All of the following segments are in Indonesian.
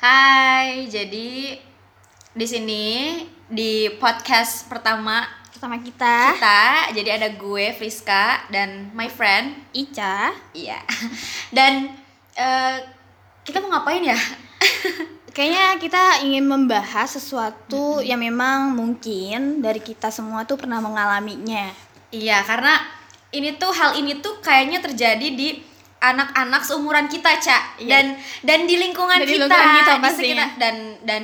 Hai, jadi di sini di podcast pertama Pertama kita kita, jadi ada gue Friska dan my friend, Ica iya. Dan eh, kita mau ngapain ya? Kayaknya kita ingin membahas sesuatu yang memang mungkin dari kita semua tuh pernah mengalaminya Iya, karena ini tuh hal ini tuh kayaknya terjadi di anak-anak seumuran kita, Cak. Iya. Dan dan di lingkungan Dan di kita, lingkungan kita di sekitar- dan dan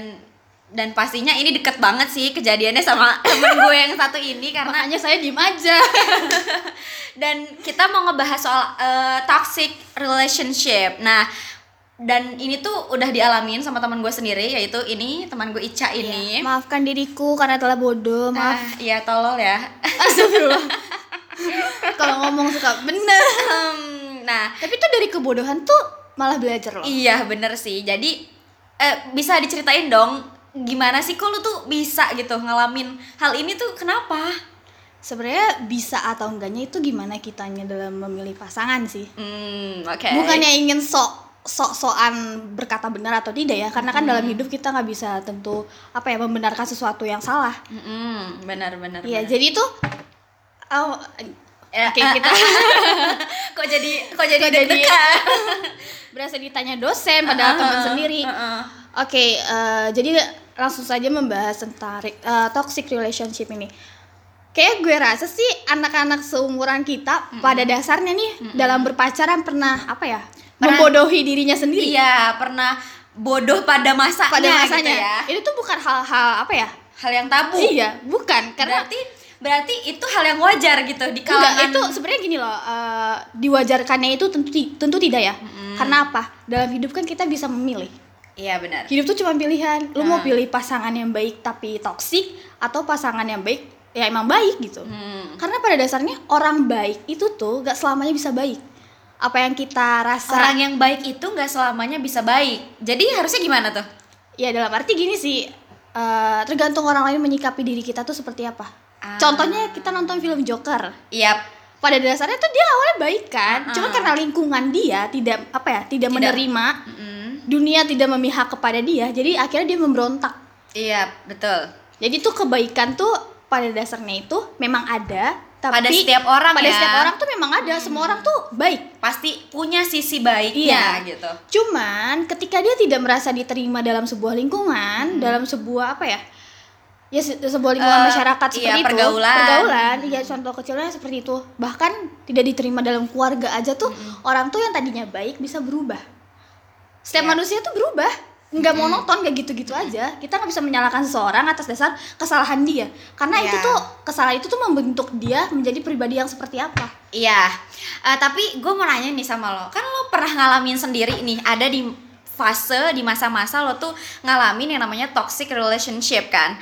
dan pastinya ini deket banget sih kejadiannya sama temen gue yang satu ini karena Makanya saya diem aja dan kita mau ngebahas soal eh, toxic relationship. Nah, dan ini tuh udah dialamin sama teman gue sendiri yaitu ini teman gue Ica ini. Maafkan diriku karena telah bodoh Maaf Ah, iya tolol ya. Astagfirullah Kalau ngomong suka bener Hmm, nah, Tapi tuh dari kebodohan tuh malah belajar loh iya bener sih. Jadi eh, bisa diceritain dong gimana sih kok lu tuh bisa gitu ngalamin hal ini tuh kenapa? Sebenarnya bisa atau enggaknya itu gimana kitanya dalam memilih pasangan sih Hmm, oke. bukannya ingin sok sok-sokan berkata benar atau tidak ya karena kan dalam hidup kita nggak bisa tentu apa ya membenarkan sesuatu yang salah Mm-mm, benar benar. Iya benar. jadi tuh oh, Ya, oke eh, kita kok jadi kok jadi Kok jadi- berasa ditanya dosen padahal teman sendiri. Heeh. oke eh, jadi langsung saja membahas tentang eh, toxic relationship ini. Kayak gue rasa sih anak-anak seumuran kita pada dasarnya nih dalam berpacaran pernah apa ya? Pernah- membodohi dirinya sendiri. Iya, pernah bodoh pada masanya, pada gitu masanya. ya. itu tuh bukan hal-hal apa ya? Hal yang tabu. iya bukan. Karena Berarti berarti itu hal yang wajar gitu di Enggak, kalangan itu sebenarnya gini loh, eh, diwajarkannya itu tentu tentu tidak ya. Karena apa? Dalam hidup kan kita bisa memilih. Iya benar. Hidup tuh cuma pilihan. Lu Ah. mau pilih pasangan yang baik tapi toksik atau pasangan yang baik ya emang baik gitu. Hmm. Karena pada dasarnya orang baik itu tuh gak selamanya bisa baik. Apa yang kita rasa Orang yang baik itu nggak selamanya bisa baik. Jadi harusnya gimana tuh? ya dalam arti gini sih, eh, tergantung orang lain menyikapi diri kita tuh seperti apa. Ah. Contohnya kita nonton film Joker. Iya. pada dasarnya tuh dia awalnya baik kan Uh-uh. cuma karena lingkungan dia tidak apa ya tidak, Tidak. menerima Mm-mm. dunia tidak memihak kepada dia jadi akhirnya dia memberontak Iya, betul. jadi tuh kebaikan tuh pada dasarnya itu memang ada tapi Pada setiap orang pada ya. setiap orang tuh memang ada semua orang tuh baik Pasti punya sisi baiknya Iya. gitu. cuman ketika dia tidak merasa diterima dalam sebuah lingkungan dalam sebuah apa ya ya se- sebuah lingkungan Eh, masyarakat iya, seperti itu. pergaulan. pergaulan iya contoh kecilnya seperti itu. Bahkan tidak diterima dalam keluarga aja tuh orang tuh yang tadinya baik bisa berubah. Setiap Iya. manusia tuh berubah. Nggak monoton kayak gitu-gitu aja. Kita nggak bisa menyalahkan seseorang atas dasar kesalahan dia. Karena itu Iya. tuh kesalahan itu tuh membentuk dia menjadi pribadi yang seperti apa. Iya, Eh, tapi gue mau nanya nih sama lo, kan lo pernah ngalamin sendiri nih, ada di fase di masa-masa lo tuh ngalamin yang namanya toxic relationship kan?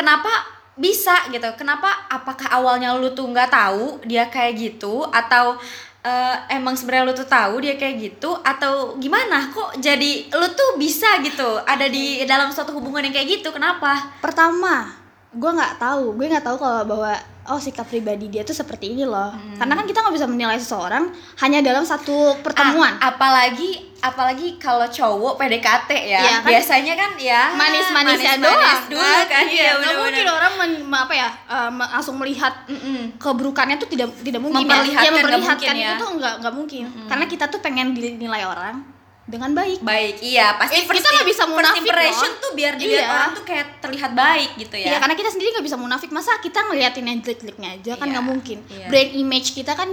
Kenapa bisa gitu? Kenapa? Apakah awalnya lo tuh nggak tahu dia kayak gitu atau eh, emang sebenarnya lo tuh tahu dia kayak gitu atau gimana? Kok jadi lo tuh bisa gitu ada di dalam suatu hubungan yang kayak gitu? Kenapa? pertama gue nggak tahu gue nggak tahu kalau bahwa oh sikap pribadi dia tuh seperti ini loh Hmm. karena kan kita nggak bisa menilai seseorang hanya dalam satu pertemuan Ah, apalagi apalagi kalau cowok PDKT ya. Iya, kan? Biasanya kan ya manis-manisnya manis-manis doang dulu kan. iya Iya, nggak bener-bener. mungkin orang men- me- apa ya me- langsung melihat Mm-mm. keburukannya tuh tidak tidak mungkin Memperlihatkan, ya, ya memperlihatkan mungkin itu ya. tuh nggak nggak mungkin karena kita tuh pengen dinilai orang dengan baik Baik, iya pasti Eh, kita nggak bisa first munafik impression loh. tuh biar dilihat Iya. orang tuh kayak terlihat baik gitu ya. Iya karena kita sendiri nggak bisa munafik masa kita ngeliatin yang jelek-jeleknya aja kan Iya, nggak mungkin iya. brand image kita kan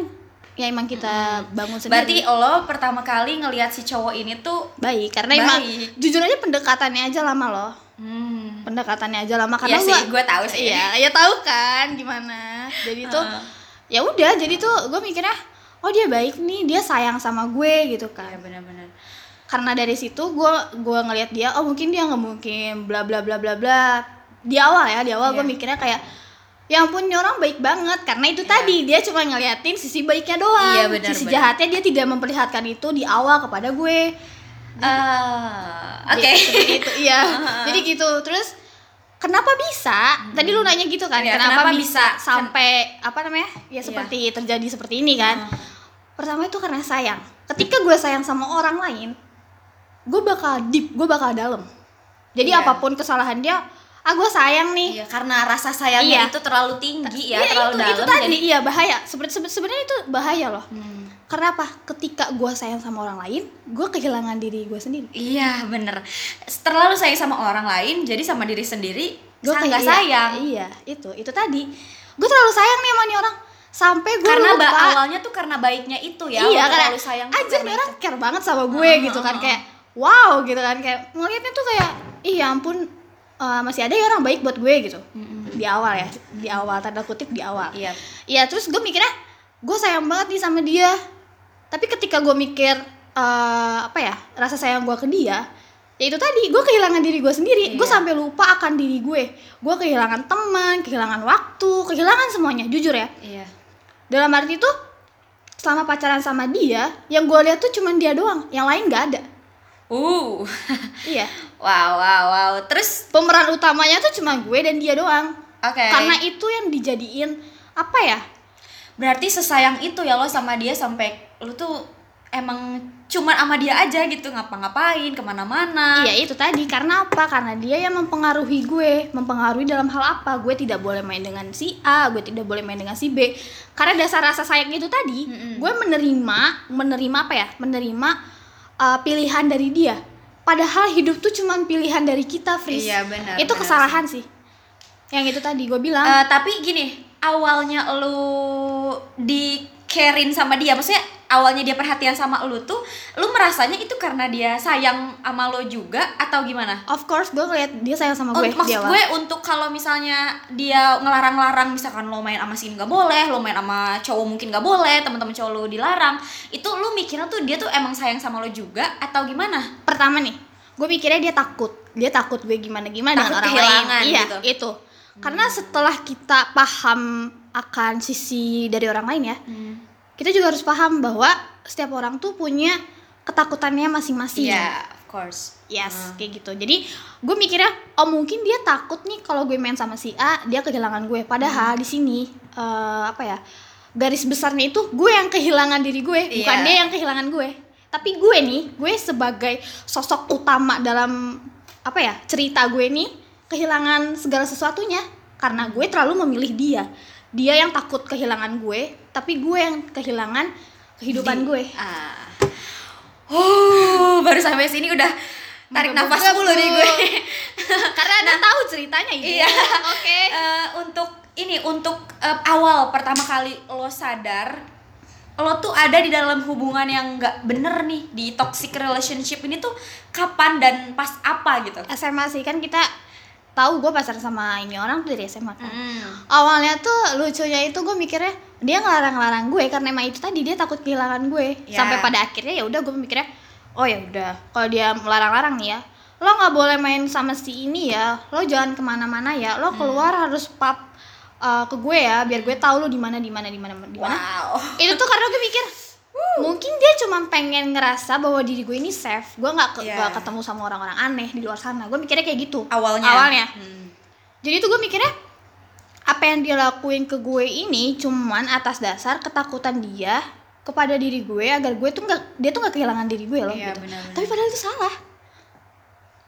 ya emang kita bangun sendiri Berarti lo pertama kali ngelihat si cowok ini tuh baik karena emang Baik. jujur aja pendekatannya aja lama loh hmm, pendekatannya aja lama Iya karena sih, gua- gue tahu sih. iya ya tahu kan gimana jadi tuh Heeh. ya udah jadi tuh gue mikirnya oh dia baik nih dia sayang sama gue gitu kan Iya benar-benar. Karena dari situ gue gua ngelihat dia oh mungkin dia nggak mungkin bla bla bla bla bla. Di awal ya di awal gue Iya. mikirnya kayak ya ampun orang baik banget. Karena itu tadi dia cuma ngeliatin sisi baiknya doang. Iya, benar, sisi benar. jahatnya dia tidak memperlihatkan itu di awal kepada gue. Ah, oke. Jadi, seperti itu iya. Jadi gitu terus kenapa bisa? Tadi lu nanya gitu kan Iya, kenapa, kenapa bisa, bisa? sampai apa namanya ya seperti terjadi seperti ini kan? Pertama itu karena sayang. Ketika gue sayang sama orang lain gue bakal deep gue bakal dalam jadi Iya. apa pun kesalahan dia ah gue sayang nih Iya, karena rasa sayangnya Iya. itu terlalu tinggi ya, Iya, terlalu itu, dalam. itu tadi jadi- iya bahaya Seben- seben- sebenarnya itu bahaya loh Hmm. karena apa ketika gue sayang sama orang lain gue kehilangan diri gue sendiri Iya, bener. Terlalu sayang sama orang lain, jadi sama diri sendiri gue nggak sayang. iya itu itu tadi gue terlalu sayang nih sama nih orang sampai gue Karena lupa awalnya tuh karena baiknya itu ya. iya karena terlalu sayang karena nih orang care banget sama gue Ah, gitu kan kayak wow gitu kan. Kayak ngelihatnya tuh kayak iya ampun eh, masih ada ya orang baik buat gue gitu. Di awal ya di awal tanda kutip di awal. Iya. Iya terus gue mikirnya gue sayang banget nih sama dia. Tapi ketika gue mikir eh, apa ya rasa sayang gue ke dia ya itu tadi gue kehilangan diri gue sendiri. Gue Iya. sampai lupa akan diri gue. Gue kehilangan teman kehilangan waktu kehilangan semuanya jujur ya. Iya. dalam arti itu selama pacaran sama dia yang gue lihat tuh cuman dia doang yang lain nggak ada Uh. iya wow, wow, wow. Terus pemeran utamanya tuh cuma gue dan dia doang oke. karena itu yang dijadiin apa ya berarti sesayang itu ya lo sama dia sampai lo tuh emang cuman sama dia aja gitu ngapa-ngapain ke mana-mana. Iya itu tadi karena apa? Karena dia yang mempengaruhi gue, mempengaruhi dalam hal apa? Gue tidak boleh main dengan si A, gue tidak boleh main dengan si B. Karena dasar rasa sayang itu tadi, Mm-mm. gue menerima, menerima apa ya? Menerima uh, pilihan dari dia. Padahal hidup tuh cuma pilihan dari kita, Fris. Iya, benar, Itu benar kesalahan sih. Yang itu tadi gue bilang. Eh, tapi gini, awalnya lu di carein sama dia, maksudnya awalnya dia perhatian sama lu tuh, lu merasanya itu karena dia sayang sama lo juga atau gimana? of course gue ngeliat dia sayang sama Oh, gue. di maksud gue untuk kalau misalnya dia ngelarang-larang misalkan lo main sama sini nggak boleh, lo main sama cowok mungkin nggak boleh, teman-teman cowok lo dilarang, itu lo mikirnya tuh dia tuh emang sayang sama lo juga atau gimana? pertama nih gue mikirnya dia takut dia takut gue gimana gimana Takut dengan orang lain iya gitu. itu karena setelah kita paham akan sisi dari orang lain ya kita juga harus paham bahwa setiap orang tuh punya ketakutannya masing-masing Iya, of course. yes Hmm. kayak gitu jadi gue mikirnya oh mungkin dia takut nih kalau gue main sama si A dia kehilangan gue padahal Hmm. di sini eh, apa ya garis besarnya itu gue yang kehilangan diri gue bukan Iya. dia yang kehilangan gue tapi gue nih gue sebagai sosok utama dalam apa ya cerita gue nih kehilangan segala sesuatunya karena gue terlalu memilih dia dia yang takut kehilangan gue tapi gue yang kehilangan kehidupan gue Ah. Oh, baru sampai sini udah tarik nafas Menggebu-gebu. dulu nih gue. karena anda tahu ceritanya itu Iya. oke Eh, untuk ini untuk eh, awal pertama kali lo sadar lo tuh ada di dalam hubungan yang nggak bener nih di toxic relationship ini tuh kapan dan pas apa gitu SMA sih kan kita tahu gue pacaran sama ini orang tuh dari SMA kan. Mm. Awalnya tuh lucunya itu gue mikirnya dia ngelarang-larang gue karena emang itu tadi dia takut kehilangan gue. Ya. Sampai pada akhirnya ya udah gue mikirnya oh ya udah kalau dia melarang-larang nih ya lo nggak boleh main sama si ini ya lo jangan ke mana-mana ya lo keluar harus pap uh, ke gue ya biar gue tahu lo di mana di mana di mana di mana. Wow. Itu tuh karena gue mikir mungkin dia cuma pengen ngerasa bahwa diri gue ini safe gue nggak ke- nggak ketemu sama orang-orang aneh di luar sana. Gue mikirnya kayak gitu awalnya. awalnya. Hmm. jadi tuh gue mikirnya apa yang dia lakuin ke gue ini cuman atas dasar ketakutan dia kepada diri gue agar gue tuh nggak dia tuh nggak kehilangan diri gue loh Iya, gitu. benar-benar. tapi padahal itu salah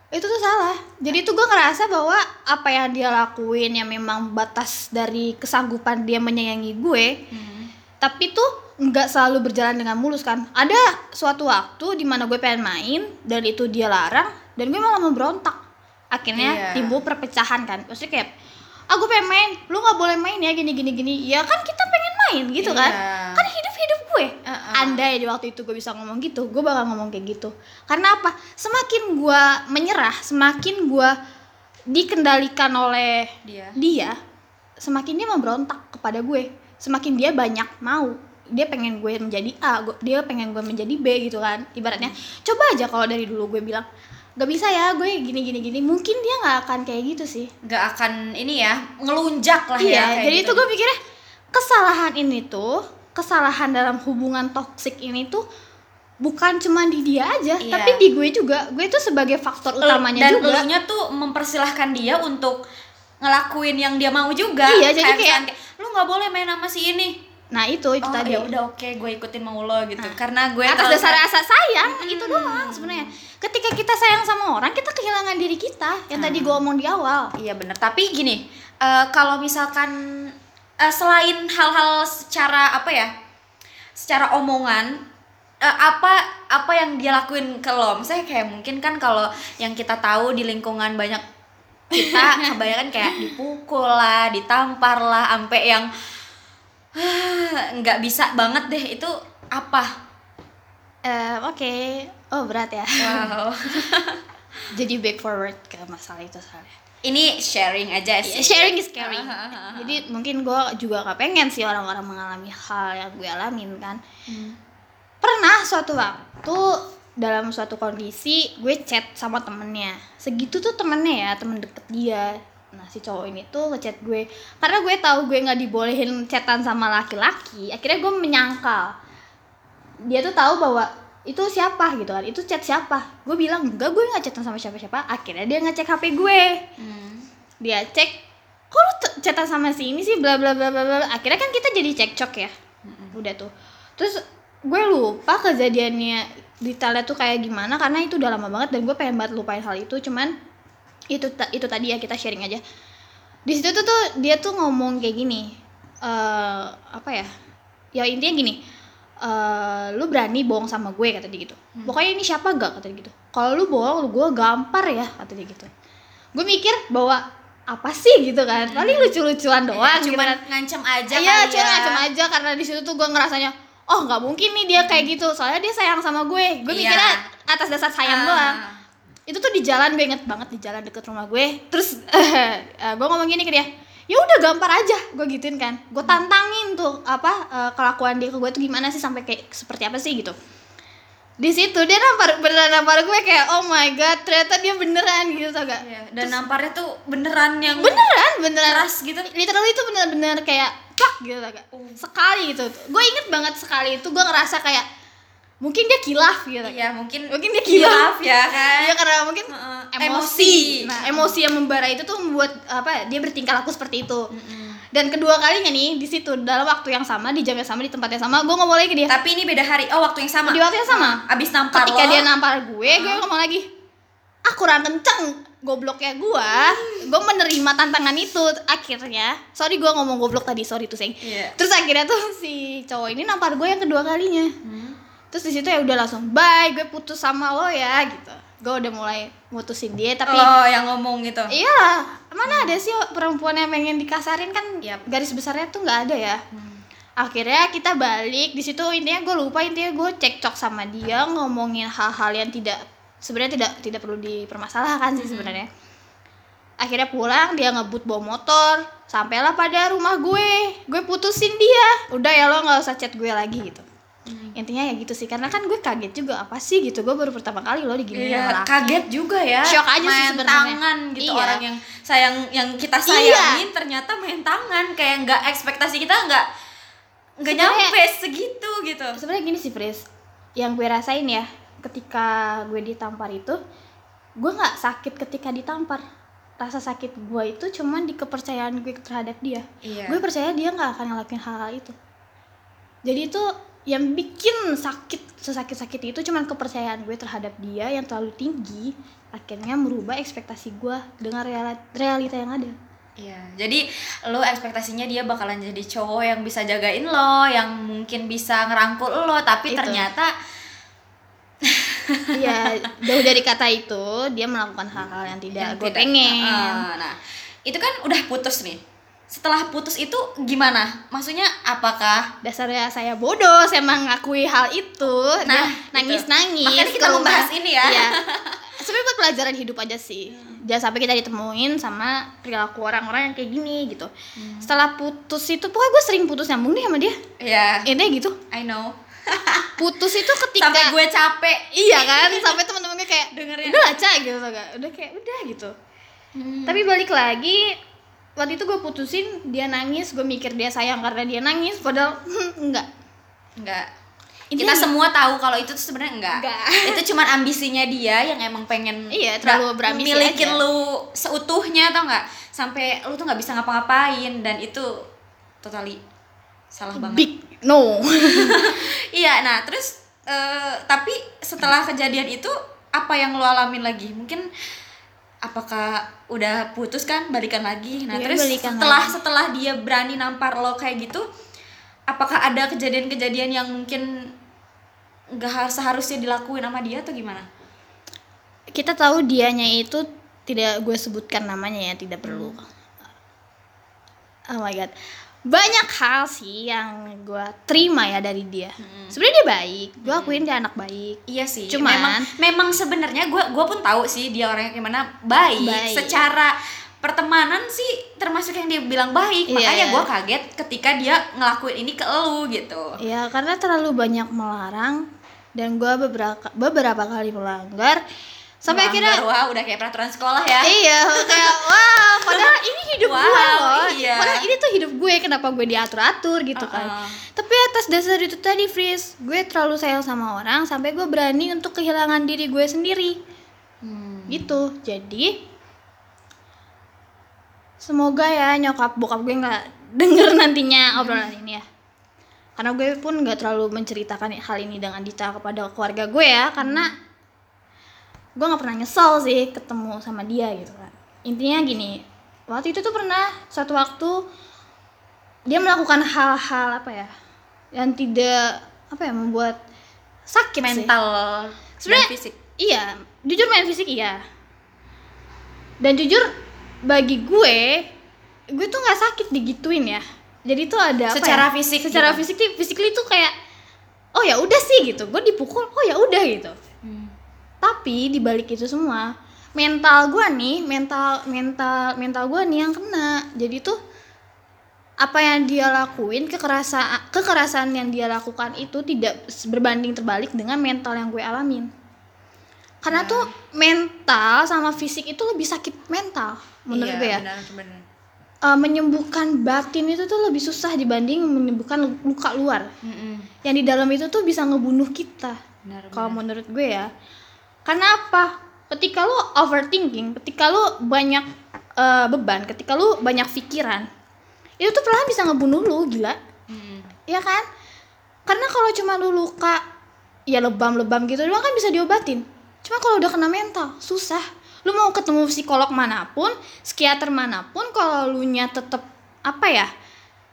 itu tuh salah jadi tuh gue ngerasa bahwa apa yang dia lakuin yang memang batas dari kesanggupan dia menyayangi gue Hmm. tapi tuh nggak selalu berjalan dengan mulus kan ada suatu waktu di mana gue pengen main dan itu dia larang dan gue malah memberontak akhirnya Iya. timbul perpecahan kan maksudnya kayak gue pengen main. Lu nggak boleh main ya gini gini gini. Ya kan kita pengen main gitu kan? Iya. kan hidup hidup gue. Uh-uh. andai di waktu itu gue bisa ngomong gitu gue bakal ngomong kayak gitu. Karena apa? Semakin gue menyerah semakin gue dikendalikan oleh dia. dia semakin dia memberontak kepada gue. Semakin dia banyak mau. Dia pengen gue menjadi A gue- dia pengen gue menjadi B gitu kan? Ibaratnya. Coba aja kalau dari dulu gue bilang gak bisa ya gue gini gini gini. Mungkin dia nggak akan kayak gitu sih. Nggak akan ini ya ngelunjak lah ya iya kayak jadi gitu. itu gue mikirnya kesalahan ini tuh kesalahan dalam hubungan toksik ini tuh bukan cuma di dia aja Iya. tapi di gue juga. Gue tuh sebagai faktor utamanya dan juga. elunya tuh mempersilahkan dia untuk ngelakuin yang dia mau juga. Iya, jadi kayak- misalkan lu nggak boleh main sama si ini nah itu itu oh tadi. ya udah oke gue ikutin mau lo gitu. Karena gue atas dasar rasa sayang itu doang sebenarnya. Ketika kita sayang sama orang kita kehilangan diri kita yang tadi gue omong di awal. Iya bener, tapi gini, eh, kalau misalkan eh, selain hal-hal secara apa ya, secara omongan, eh, apa apa yang dia lakuin ke lo? Misalnya kayak mungkin kan kalau yang kita tahu di lingkungan banyak kita kebanyakan kayak dipukul lah, ditampar lah, sampai yang nggak bisa banget deh. Itu apa? Eh, oke. Oh berat ya. Wow, jadi back forward ke masalah itu soalnya ini sharing aja sih. Ya, sharing is caring. Ah, ah, ah. jadi mungkin gue juga gak pengen sih orang-orang mengalami hal yang gue alamin kan. Hmm. pernah suatu waktu dalam suatu kondisi gue chat sama temennya. Segitu tuh temennya ya temen deket dia nah si cowok ini tuh ngechat gue. Karena gue tahu gue nggak dibolehin chatan sama laki-laki akhirnya gue menyangkal. Dia tuh tahu bahwa itu siapa gitu kan itu chat siapa? Gue bilang enggak gue nggak chatan sama siapa-siapa. Akhirnya dia ngecek hp gue. Hmm. dia cek kok lu chatan sama si ini sih? Bla bla bla bla bla. Akhirnya kan kita jadi cekcok ya. Udah tuh. Terus gue lupa kejadiannya detailnya tuh kayak gimana karena itu udah lama banget dan gue pengen banget lupain hal itu. Cuman itu itu tadi ya kita sharing aja. Di situ tuh tuh dia tuh ngomong kayak gini eh apa ya? Ya intinya gini eh lu berani bohong sama gue kata dia gitu. Pokoknya ini siapa gak kata dia gitu. Kalau lu bohong lu gue gampar ya kata dia gitu. Gue mikir bahwa apa sih gitu kan? Paling lucu-lucuan doang gitu Cuman kan. ngancem aja iya cuma ya. macam aja karena di situ tuh gue ngerasanya oh nggak mungkin nih dia kayak gitu. Soalnya dia sayang sama gue. Gue Iya. mikirnya atas dasar sayang Ah. doang itu tuh di jalan gue inget banget di jalan deket rumah gue. Terus eh, gue ngomong gini ke dia ya udah gampar aja. Gue gituin kan. Gue tantangin tuh apa eh, kelakuan dia ke gue tuh gimana sih sampai kayak seperti apa sih gitu. Di situ dia nampar beneran nampar gue kayak oh my god ternyata dia beneran gitu tau gak? Iya, dan namparnya tuh beneran yang beneran beneran. keras gitu. literally itu bener-bener kayak plak gitu tau gak? Sekali gitu. Gue inget banget sekali itu gue ngerasa kayak mungkin dia kilaf gitu Iya, mungkin mungkin dia kilaf ya kan. Iya karena mungkin Heeh. emosi. Emosi. Nah, emosi yang membara itu tuh membuat apa dia bertingkah laku seperti itu. Dan kedua kalinya nih di situ dalam waktu yang sama di jam yang sama di tempat yang sama gue ngomong lagi ke dia. Tapi ini beda hari. Oh, waktu yang sama. Di waktu yang sama. Abis nampar Ketika lo. dia nampar gue, gue ngomong lagi. Ah kurang kenceng gobloknya gue. Gue menerima tantangan itu akhirnya. Sorry gue ngomong goblok tadi, sorry tuh seng. Iya. Terus akhirnya tuh si cowok ini nampar gue yang kedua kalinya Hmm. Terus di situ ya udah langsung bye gue putus sama lo ya gitu. Gue udah mulai mutusin dia tapi Lo yang ngomong gitu. iya. Mana ada sih perempuan yang pengen dikasarin? Kan Yap. garis besarnya tuh nggak ada ya. Akhirnya kita balik. Di situ intinya gue lupa intinya gue cekcok sama dia ngomongin hal-hal yang tidak sebenarnya tidak tidak perlu dipermasalahkan sih sebenarnya. Akhirnya pulang dia ngebut bawa motor. Sampailah pada rumah gue. Gue putusin dia. Udah ya lo nggak usah chat gue lagi gitu intinya ya gitu sih karena kan gue kaget juga apa sih gitu gue baru pertama kali lo diginiin sama Iya, laki. kaget juga ya. Shock aja sih main sebenarnya. tangan gitu Iya. orang yang sayang yang kita Iya. sayangin ternyata main tangan kayak nggak ekspektasi kita nggak nggak nyampe segitu gitu. sebenarnya gini sih Pris yang gue rasain ya ketika gue ditampar itu gue nggak sakit ketika ditampar rasa sakit gue itu cuman di kepercayaan gue terhadap dia Iya. gue percaya dia nggak akan ngelakuin hal-hal itu jadi itu yang bikin sakit sesakit-sakit itu cuman kepercayaan gue terhadap dia yang terlalu tinggi akhirnya merubah ekspektasi gue dengan realita yang ada Iya, jadi lo ekspektasinya dia bakalan jadi cowok yang bisa jagain lo, yang mungkin bisa ngerangkul lo, tapi Itu. ternyata Iya, jauh dari kata itu dia melakukan hal-hal yang tidak yang gue tidak- pengen. Heeh, Nah, itu kan udah putus nih. Setelah putus itu gimana? Maksudnya apakah Dasarnya saya bodoh, saya mengakui hal itu. Nah, nangis-nangis. Makanya kita rumah. membahas ini ya. Iya. Sebenarnya buat pelajaran hidup aja sih. Jangan sampai kita ditemuin sama perilaku orang-orang yang kayak gini gitu. Hmm. Setelah putus itu, pokoknya gue sering putus nyambung nih sama dia. ya Intinya gitu. I know. Putus itu ketika Sampai gue capek. Iya kan, sampai teman-teman gue kayak Dengerin. udah lah Ca," gitu? Udah kayak udah gitu. Hmm. Tapi balik lagi waktu itu gue putusin dia nangis gue mikir dia sayang karena dia nangis padahal enggak Enggak. Intinya kita semua tahu kalau itu tuh sebenarnya enggak. Enggak. Itu cuman ambisinya dia yang emang pengen Iya, terlalu berambisi milikin aja. lu seutuhnya tau nggak? Sampai lu tuh nggak bisa ngapa-ngapain dan itu totally salah banget big no iya nah terus eh, tapi setelah kejadian itu apa yang lo alamin lagi mungkin apakah udah putus kan balikan lagi. Nah Iya, terus setelah lagi. setelah dia berani nampar lo kayak gitu apakah ada kejadian-kejadian yang mungkin nggak har- seharusnya dilakuin sama dia atau gimana? Kita tahu dianya itu tidak gue sebutkan namanya ya tidak perlu. Oh my god banyak hal sih yang gue terima ya dari dia sebenarnya dia baik gue akuin dia anak baik Iya sih. Cuman- memang memang sebenarnya gue gua pun tahu sih dia orangnya gimana baik. Baik. Secara pertemanan sih termasuk yang dia bilang baik. Iya. Makanya gue kaget ketika dia ngelakuin ini ke elu gitu. ya karena terlalu banyak melarang dan gue beberapa beberapa kali melanggar sampai akhirnya wah udah kayak peraturan sekolah ya. iya kayak wah padahal ini hidup gue Wow, loh iya. padahal ini tuh hidup gue kenapa gue diatur atur gitu kan Uh-uh. tapi atas dasar itu tadi Fris gue terlalu sayang sama orang sampai gue berani untuk kehilangan diri gue sendiri Hmm. gitu jadi semoga ya nyokap bokap gue nggak denger nantinya obrolan ini ya karena gue pun nggak terlalu menceritakan hal ini dengan detail kepada keluarga gue ya karena gue nggak pernah nyesel sih ketemu sama dia gitu kan intinya gini waktu itu tuh pernah suatu waktu dia melakukan hal-hal apa ya yang tidak apa ya membuat sakit sih. Mental Sebenarnya- fisik. Iya, jujur main fisik iya. Dan jujur bagi gue, gue tuh nggak sakit digituin ya. Jadi tuh ada apa Secara ya? fisik secara gitu. fisik physically tuh kayak oh ya udah sih gitu. Gue dipukul, oh ya udah gitu. Hmm. Tapi di balik itu semua, mental gue nih, mental mental mental gue nih yang kena. Jadi tuh apa yang dia lakuin kekerasan kekerasan yang dia lakukan itu tidak berbanding terbalik dengan mental yang gue alamin karena tuh mental sama fisik itu lebih sakit mental menurut Iya, gue ya benar, benar. Eh, menyembuhkan batin itu tuh lebih susah dibanding menyembuhkan luka luar Mm-mm. yang di dalam itu tuh bisa ngebunuh kita kalau menurut gue ya karena apa? Ketika lu overthinking ketika lu banyak eh, beban ketika lu banyak pikiran itu tuh perlahan bisa ngebunuh lu gila. Mm-mm. ya kan? Karena kalau cuma lu luka ya lebam-lebam gitu doang kan bisa diobatin. Cuma kalau udah kena mental susah. Lu mau ketemu psikolog mana pun psikiater mana pun kalau lu nya tetep apa ya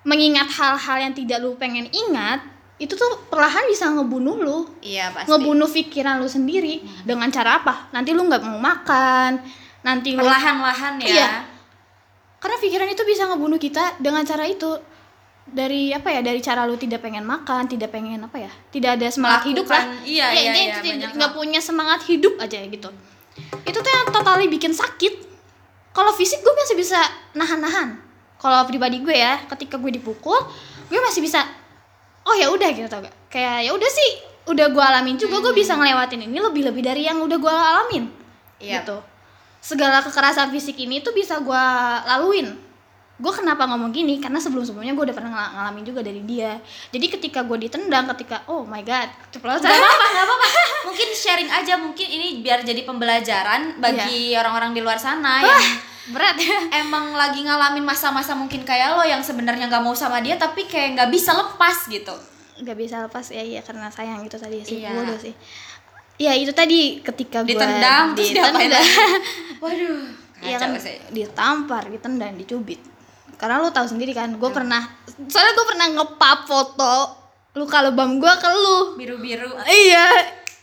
mengingat hal-hal yang tidak lu pengen ingat itu tuh perlahan bisa ngebunuh lu. Iya pasti. ngebunuh pikiran lu sendiri. Dengan cara apa? Nanti lu nggak mau makan. Nanti lu Perlahan-lahan ya. Iya. karena pikiran itu bisa ngebunuh kita dengan cara itu. Dari apa ya? Dari cara lu tidak pengen makan tidak pengen apa ya? Tidak ada semangat hidup lah. iya, Ya, iya, iya, nggak hal. punya semangat hidup aja gitu. Itu tuh yang totally bikin sakit. Kalau fisik gue masih bisa nahan-nahan. Kalau pribadi gue ya ketika gue dipukul gue masih bisa oh ya udah gitu tau gak kayak ya udah sih udah gue alamin juga gue bisa ngelewatin ini lebih lebih dari yang udah gue alamin. Iya. gitu. Segala kekerasan fisik ini tuh bisa gue laluin. Gue kenapa ngomong gini? Karena sebelum sebelumnya gue udah pernah ngala- ngalamin juga dari dia. Jadi ketika gue ditendang ketika oh my god ceplosan Gak apa-apa, gak apa-apa. Mungkin sharing aja, mungkin ini biar jadi pembelajaran bagi Iya. orang-orang di luar sana yang berat ya emang lagi ngalamin masa-masa mungkin kayak lo yang sebenarnya nggak mau sama dia tapi kayak nggak bisa lepas gitu. nggak bisa lepas ya iya karena sayang itu tadi sih Iya. bodoh sih ya itu tadi ketika gue Ditendang, terus diapain lagi? Waduh, Iya kan sih. ditampar, ditendang, dicubit. Karena lu tahu sendiri kan, gue pernah soalnya gue pernah ngepap foto luka lebam gue ke lu. Biru-biru. Iya.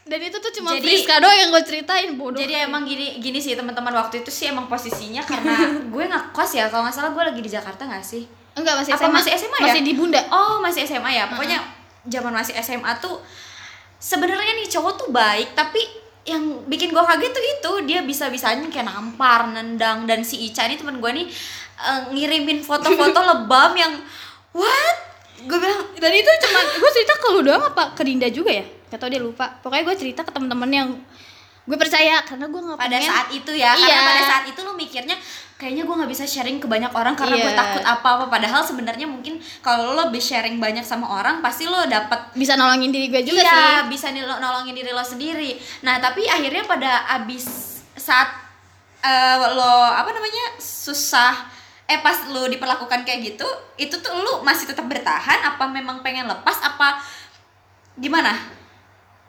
Dan itu tuh cuma Jadi- Friska doang yang gue ceritain bodoh. Jadi emang gini gini sih teman-teman waktu itu sih emang posisinya karena gue ngekos ya kalau nggak salah gue lagi di Jakarta nggak sih? enggak masih Apa SMA. masih SMA ya? Masih di Bunda. Oh masih SMA ya. Pokoknya zaman masih SMA tuh sebenarnya nih cowok tuh baik tapi yang bikin gue kaget tuh itu dia bisa bisanya kayak nampar, nendang dan si Ica ini temen gue nih eh, ngirimin foto-foto lebam yang what? Gue bilang Dan itu cuma gue cerita ke lu doang apa ke Dinda juga ya? Gak tau dia lupa. Pokoknya gue cerita ke temen-temen yang gue percaya karena gue nggak pada pengen saat itu ya karena Iya. pada saat itu lu mikirnya kayaknya gue nggak bisa sharing ke banyak orang karena gue Iya. takut apa apa padahal sebenarnya mungkin kalau lo lebih sharing banyak sama orang pasti lo dapat bisa nolongin diri gue juga iya, sih. bisa lo nolongin diri lo sendiri nah tapi akhirnya pada abis saat eh, lo apa namanya susah eh pas lu diperlakukan kayak gitu itu tuh lu masih tetap bertahan apa memang pengen lepas apa gimana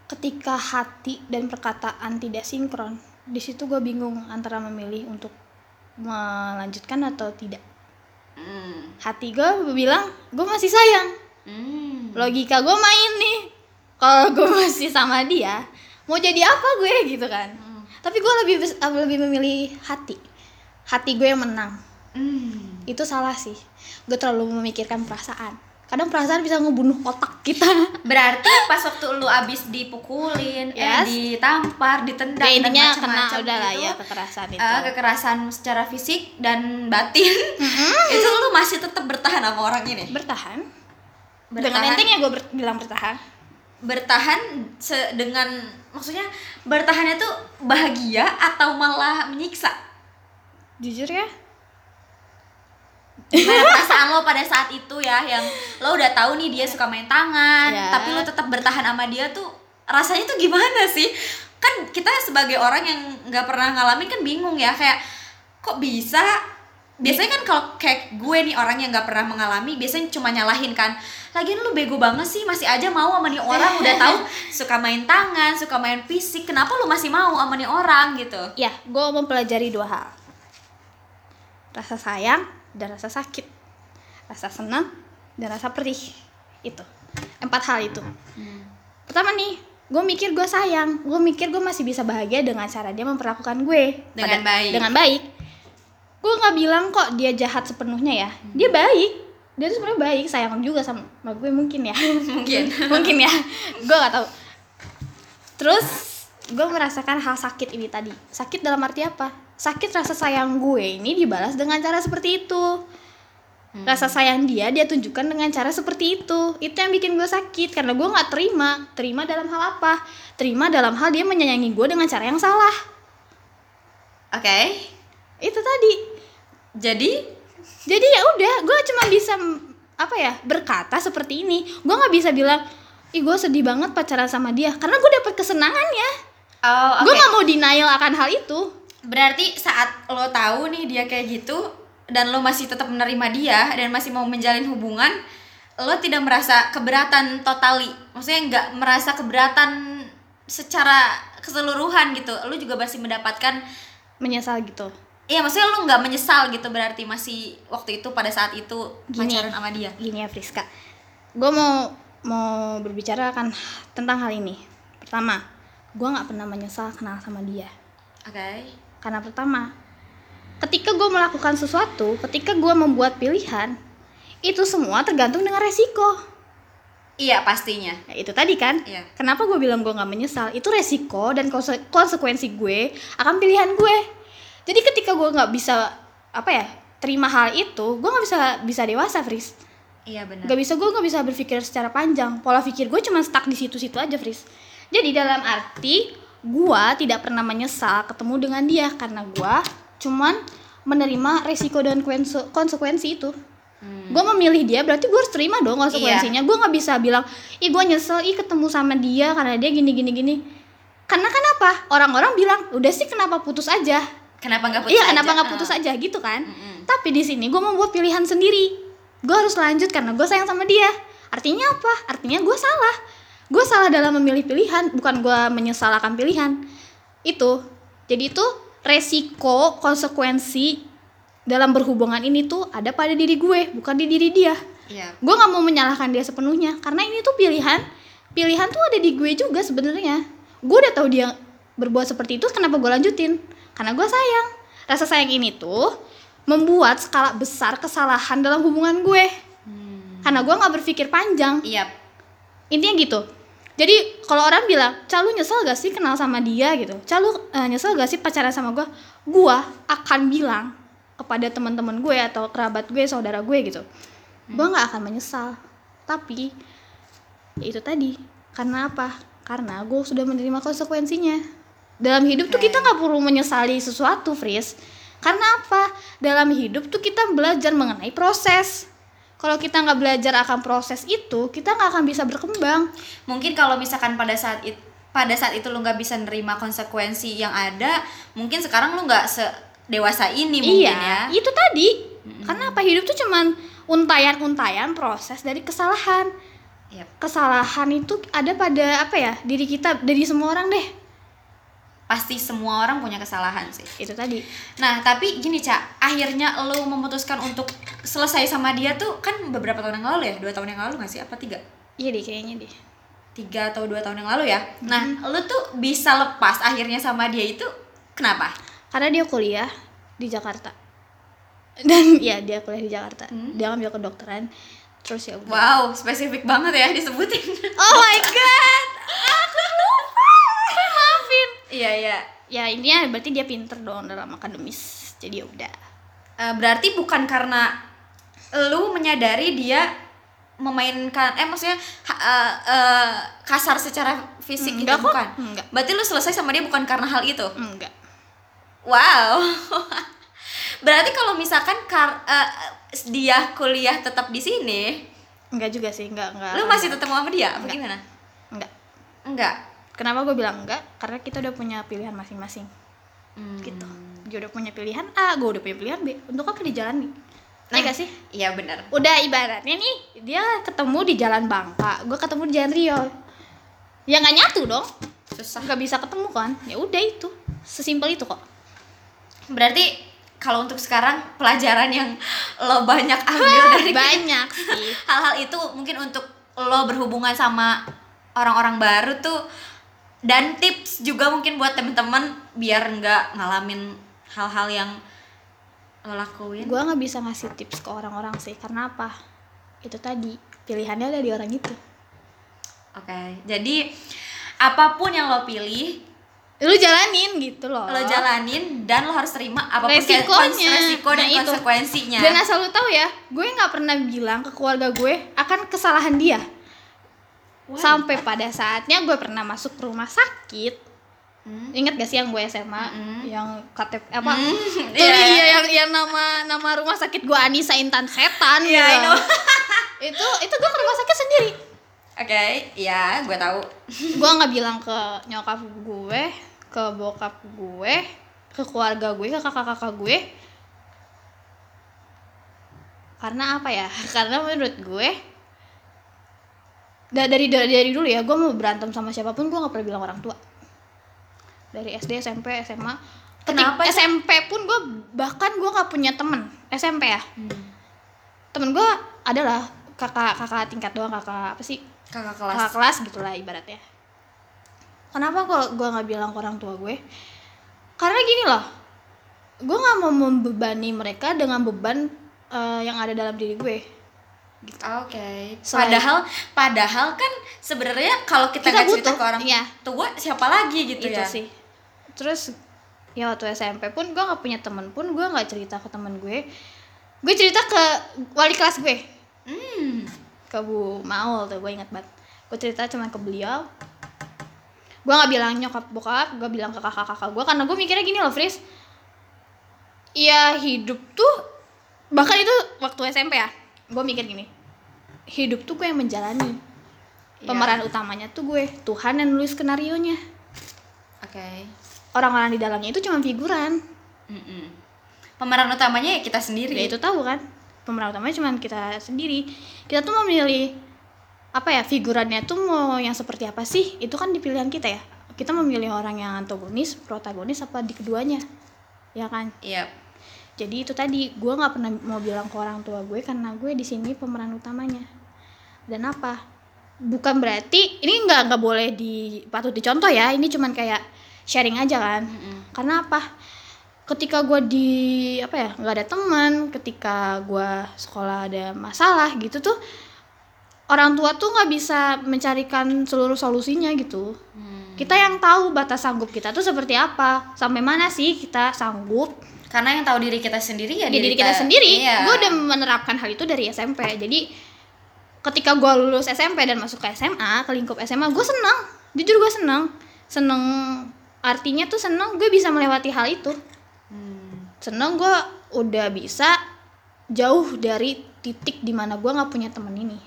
ketika hati dan perkataan tidak sinkron di situ gue bingung antara memilih untuk melanjutkan atau tidak hmm. hati gue bilang gue masih sayang Hmm. logika gue main nih kalau gue masih sama dia mau jadi apa gue gitu kan Hmm. tapi gue lebih eh, lebih memilih hati hati gue yang menang Hmm. itu salah sih gue terlalu memikirkan perasaan kadang perasaan bisa ngebunuh otak kita. Berarti pas waktu lu abis dipukulin eh Yes. ditampar ditendang ya intinya dan kena udah lah gitu, ya kekerasan itu. eh, kekerasan secara fisik dan batin itu lu masih tetap bertahan sama orang ini? Bertahan. Dengan bertahan entengnya gue ber- bilang bertahan. Bertahan se- dengan maksudnya bertahannya tuh bahagia atau malah menyiksa? Jujur ya gimana perasaan lo pada saat itu ya yang lo udah tahu nih dia suka main tangan Ya. tapi lo tetap bertahan sama dia tuh rasanya tuh gimana sih? Kan kita sebagai orang yang nggak pernah ngalamin kan bingung ya kayak kok bisa? Biasanya kan kalau kayak gue nih orang yang nggak pernah mengalami biasanya cuma nyalahin kan lagian lu bego banget sih masih aja mau sama nih orang udah tahu suka main tangan suka main fisik kenapa lu masih mau sama nih orang? Gitu. Ya gue mempelajari dua hal. Rasa sayang dan rasa sakit rasa senang dan rasa perih. Itu. Empat hal itu. Pertama nih gue mikir gue sayang. Gue mikir gue masih bisa bahagia dengan cara dia memperlakukan gue. Dengan baik. dengan baik. Gue nggak bilang kok dia jahat sepenuhnya ya. Dia baik. Dia tuh sebenarnya baik sayang juga sama sama gue mungkin ya. Mungkin. Mungkin ya. Gue gak tahu. Terus gue merasakan hal sakit ini tadi. Sakit dalam arti apa sakit rasa sayang gue ini dibalas dengan cara seperti itu. Rasa sayang dia dia tunjukkan dengan cara seperti itu. Itu yang bikin gue sakit karena gue nggak terima. Terima dalam hal apa? Terima dalam hal dia menyayangi gue dengan cara yang salah. Oke. Itu tadi. Jadi? Jadi ya udah gue cuma bisa apa ya berkata seperti ini. Gue nggak bisa bilang ih gue sedih banget pacaran sama dia. Karena gue dapet kesenangannya. Oh oke. gue nggak mau denial akan hal itu Berarti saat lo tahu nih dia kayak gitu dan lo masih tetap menerima dia dan masih mau menjalin hubungan, lo tidak merasa keberatan totali. Maksudnya nggak merasa keberatan secara keseluruhan gitu. Lo juga masih mendapatkan menyesal gitu Iya, maksudnya lo nggak menyesal gitu berarti masih waktu itu pada saat itu Gini. pacaran sama dia. gini ya Friska gue mau mau berbicara akan tentang hal ini pertama gue nggak pernah menyesal kenal sama dia Oke. Karena pertama ketika gue melakukan sesuatu ketika gue membuat pilihan itu semua tergantung dengan resiko. Iya, pastinya. Ya, itu tadi kan? Iya. kenapa gue bilang gue nggak menyesal? Itu resiko dan konse- konsekuensi gue akan pilihan gue. Jadi ketika gue nggak bisa apa ya terima hal itu gue nggak bisa bisa dewasa Fris. Iya, benar. nggak bisa gue nggak bisa berpikir secara panjang. Pola pikir gue cuma stuck di situ-situ aja Fris. Jadi dalam arti gue tidak pernah menyesal ketemu dengan dia karena gue cuman menerima resiko dan konse- konsekuensi itu. Hmm. gue memilih dia berarti gue harus terima dong konsekuensinya. Gue nggak bisa bilang ih gue nyesel ih ketemu sama dia karena dia gini gini gini. Karena kenapa? Orang-orang bilang udah sih kenapa putus aja? Kenapa nggak putus iya aja? kenapa nggak Ah. putus aja? Gitu kan? Mm-mm. tapi di sini gue membuat pilihan sendiri. Gue harus lanjut karena gue sayang sama dia. Artinya apa? Artinya gue salah gue salah dalam memilih pilihan bukan gue menyesal akan pilihan. Itu. Jadi itu resiko konsekuensi dalam berhubungan ini tuh ada pada diri gue bukan di diri dia. Iya. gue nggak mau menyalahkan dia sepenuhnya karena ini tuh pilihan pilihan tuh ada di gue juga sebenarnya. Gue udah tahu dia berbuat seperti itu kenapa gue lanjutin? Karena gue sayang. Rasa sayang ini tuh membuat skala besar kesalahan dalam hubungan gue. Hmm. karena gue nggak berpikir panjang. Iya. intinya gitu jadi kalau orang bilang calu nyesel gak sih kenal sama dia? gitu. Calu eh, nyesel gak sih pacaran sama gue gue akan bilang kepada teman-teman gue atau kerabat gue saudara gue gitu. Gue nggak akan menyesal. Tapi ya itu tadi. Karena apa? Karena gue sudah menerima konsekuensinya. Dalam hidup tuh Oke. kita nggak perlu menyesali sesuatu Fris. Karena apa? Dalam hidup tuh kita belajar mengenai proses kalau kita nggak belajar akan proses itu kita nggak akan bisa berkembang mungkin kalau misalkan pada saat itu pada saat itu lu nggak bisa nerima konsekuensi yang ada mungkin sekarang lu nggak se dewasa ini mungkin iya, ya itu tadi. Karena apa hidup tuh cuman untayan-untayan proses dari kesalahan. Yap. Kesalahan itu ada pada apa ya? Diri kita, dari semua orang deh. Pasti semua orang punya kesalahan sih Itu tadi. Nah, tapi gini, Cak, akhirnya lo memutuskan untuk selesai sama dia tuh kan beberapa tahun yang lalu ya? Dua tahun yang lalu gak sih? Apa tiga? Iya deh kayaknya deh. Tiga atau dua tahun yang lalu ya? Nah, lo tuh bisa lepas akhirnya sama dia itu kenapa? Karena dia kuliah di Jakarta. Dan ya dia kuliah di Jakarta. Hmm. Dia ngambil kedokteran. Terus ya udah. Wow, spesifik banget ya disebutin. Oh my god. Aku. Iya, iya. Ya intinya berarti dia pinter dong dalam akademis. Jadi ya udah. Eh, berarti bukan karena lu menyadari dia memainkan eh maksudnya eh, eh, kasar secara fisik gitu Enggak kok. bukan. Enggak. Berarti lu selesai sama dia bukan karena hal itu. Enggak. Wow. Berarti kalau misalkan kar- eh, dia kuliah tetap di sini, Enggak juga sih, enggak, enggak. lu masih tetap mau sama dia? Apa Enggak. gimana? enggak. Enggak. Kenapa gue bilang enggak? Karena kita udah punya pilihan masing-masing. Hmm. Gitu. Dia udah punya pilihan A, gue udah punya pilihan B. Untuk apa dijalani? Nah, Nah. gak sih? Iya benar. Udah ibaratnya nih, dia ketemu di jalan Bangka, gue ketemu di jalan Rio. Ya nggak nyatu dong. Susah. Nggak bisa ketemu kan? Ya udah itu. Sesimpel itu kok. Berarti kalau untuk sekarang pelajaran yang lo banyak ambil dari Banyak sih. hal-hal itu mungkin untuk lo berhubungan sama orang-orang baru tuh dan tips juga mungkin buat temen-temen biar nggak ngalamin hal-hal yang lo lakuin. gue nggak bisa ngasih tips ke orang-orang sih karena apa itu tadi pilihannya ada di orang itu Oke, jadi apa pun yang lo pilih, lu jalanin gitu loh lo jalanin dan lo harus terima apa pun Resikonya. resiko dan Nah, itu. konsekuensinya. dan asal lu tahu ya gue nggak pernah bilang ke keluarga gue akan kesalahan dia Sampai pada saatnya gue pernah masuk rumah sakit Hmm. ingat gak sih yang gue SMA Mm-mm. yang KTP apa Hmm, tuh iya. iya yang yang nama nama rumah sakit gue Anissa Intan Setan Iya, I gitu. itu itu gue ke rumah sakit sendiri Oke, ya, gue tahu. gue nggak bilang ke nyokap gue ke bokap gue ke keluarga gue ke kakak-kakak gue karena apa ya karena menurut gue dari dari, dari dulu ya gue mau berantem sama siapa pun gue nggak pernah bilang orang tua. Dari SD SMP SMA Ketik- Kenapa, Cak? SMP pun gue bahkan gue nggak punya temen SMP ya. Temen gue adalah kakak kakak tingkat doang kakak apa sih? Kakak kelas kelas. kelas gitulah ibaratnya. Kenapa kalau gue nggak bilang ke orang tua gue? Karena gini loh gue nggak mau membebani mereka dengan beban eh, yang ada dalam diri gue Oke. Selain- Padahal padahal kan sebenarnya kalau kita Kita nggak cerita butuh, ke orang iya. tua, siapa lagi gitu itu ya? sih. Terus ya waktu SMP pun gue nggak punya temen pun gue nggak cerita ke temen gue. Gue cerita ke wali kelas gue. Hmm. ke Bu Maul tuh gue ingat banget. Gue cerita cuma ke beliau. Gue nggak bilang nyokap bokap gue bilang ke kakak-kakak gue karena gue mikirnya gini loh Fris. Ya hidup tuh bahkan itu waktu SMP ya gue mikir gini hidup tuh gue yang menjalani Iya. pemeran utamanya tuh gue Tuhan yang nulis skenario nya Oke. orang-orang di dalamnya itu cuma figuran Mm-mm. Pemeran utamanya ya kita sendiri. ya itu tahu kan pemeran utamanya cuma kita sendiri kita tuh mau milih apa ya figurannya tuh mau yang seperti apa sih itu kan di pilihan kita ya kita memilih orang yang antagonis protagonis apa di keduanya ya kan Iya. Jadi itu tadi gue nggak pernah mau bilang ke orang tua gue karena gue di sini pemeran utamanya. Dan apa? Bukan berarti ini nggak nggak boleh di patut dicontoh ya ini cuman kayak sharing aja kan. Mm-mm. karena apa? Ketika gue di apa ya nggak ada teman ketika gue sekolah ada masalah gitu tuh orang tua tuh nggak bisa mencarikan seluruh solusinya gitu. Hmm. kita yang tahu batas sanggup kita tuh seperti apa sampai mana sih kita sanggup Karena yang tahu diri kita sendiri ya di diri kita sendiri. Iya. gue udah menerapkan hal itu dari SMP jadi ketika gue lulus SMP dan masuk ke SMA ke lingkup SMA gue senang. Jujur gue senang. Seneng artinya tuh senang gue bisa melewati hal itu. Hmm. seneng gue udah bisa jauh dari titik di mana gue nggak punya temen ini.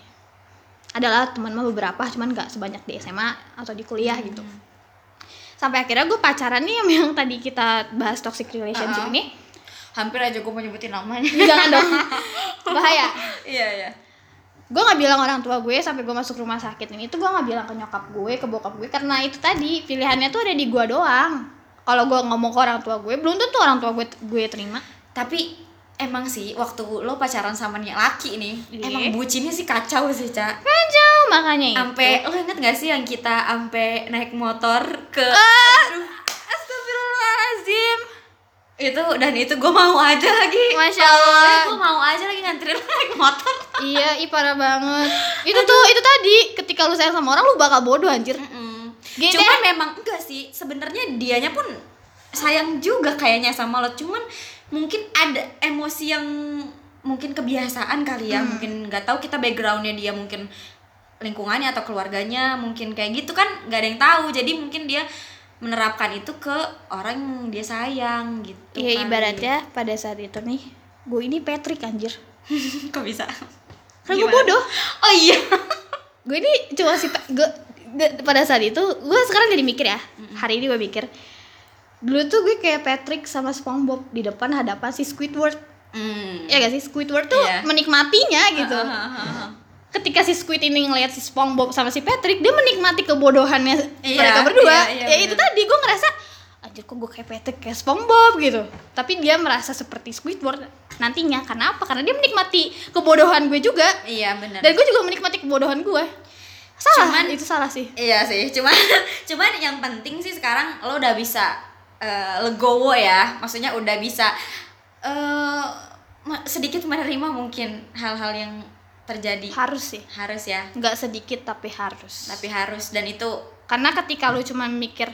Adalah teman mah beberapa cuman nggak sebanyak di SMA atau di kuliah gitu sampai akhirnya gue pacaran nih yang, yang tadi kita bahas toxic relationship Uh-uh. ini. Hampir aja gue mau nyebutin namanya. Jangan dong. Bahaya. Iya iya. Gue nggak bilang orang tua gue sampai gue masuk rumah sakit ini tuh gue nggak bilang ke nyokap gue ke bokap gue karena itu tadi pilihannya tuh ada di gue doang. Kalau gue ngomong ke orang tua gue belum tentu orang tua gue gue terima. Tapi emang sih waktu lo pacaran sama nih laki nih Iya. emang bucinnya sih kacau sih cak kacau makanya itu. Ampe lo inget gak sih yang kita ampe naik motor ke Ah! Aduh, astagfirullahaladzim. Itu dan itu gue mau aja lagi. Masya Allah. gue mau aja lagi nganterin lo naik motor. Iya ih parah banget. Itu tuh itu tadi ketika lu sayang sama orang lu bakal bodoh anjir. Mm-mm. Gini cuman memang enggak sih sebenarnya dianya pun sayang juga kayaknya sama lo. Cuman mungkin ada emosi yang mungkin kebiasaan kali ya mungkin nggak tahu kita backgroundnya dia mungkin lingkungannya atau keluarganya mungkin kayak gitu kan nggak ada yang tahu. Jadi mungkin dia menerapkan itu ke orang yang dia sayang gitu Iya kali. ibaratnya pada saat itu nih gue ini Patrick anjir. Kok bisa? Kan gue bodoh. Oh iya. Gue ini cuma si gue pada saat itu gue sekarang jadi mikir ya. Hari ini gue mikir dulu tuh gue kayak Patrick sama SpongeBob di depan hadapan si Squidward. Hmm. ya gak sih? Squidward tuh Iya. menikmatinya gitu. Hahaha. ketika si Squid ini ngeliat si SpongeBob sama si Patrick dia menikmati kebodohannya Iya, mereka berdua. iya, iya, ya itu bener. tadi gue ngerasa anjir kok gue kayak Patrick kayak SpongeBob? gitu. Tapi dia merasa seperti Squidward nantinya. Karena apa? Karena dia menikmati kebodohan gue juga. Iya benar. Dan gue juga menikmati kebodohan gue. Salah Cuman- itu salah sih. Iya sih, cuman cuman yang penting sih sekarang lo udah bisa eh, legowo ya, maksudnya udah bisa eh ma- sedikit menerima mungkin hal-hal yang terjadi. Harus sih. Harus ya, nggak sedikit tapi harus. Tapi harus dan itu karena ketika lu cuma mikir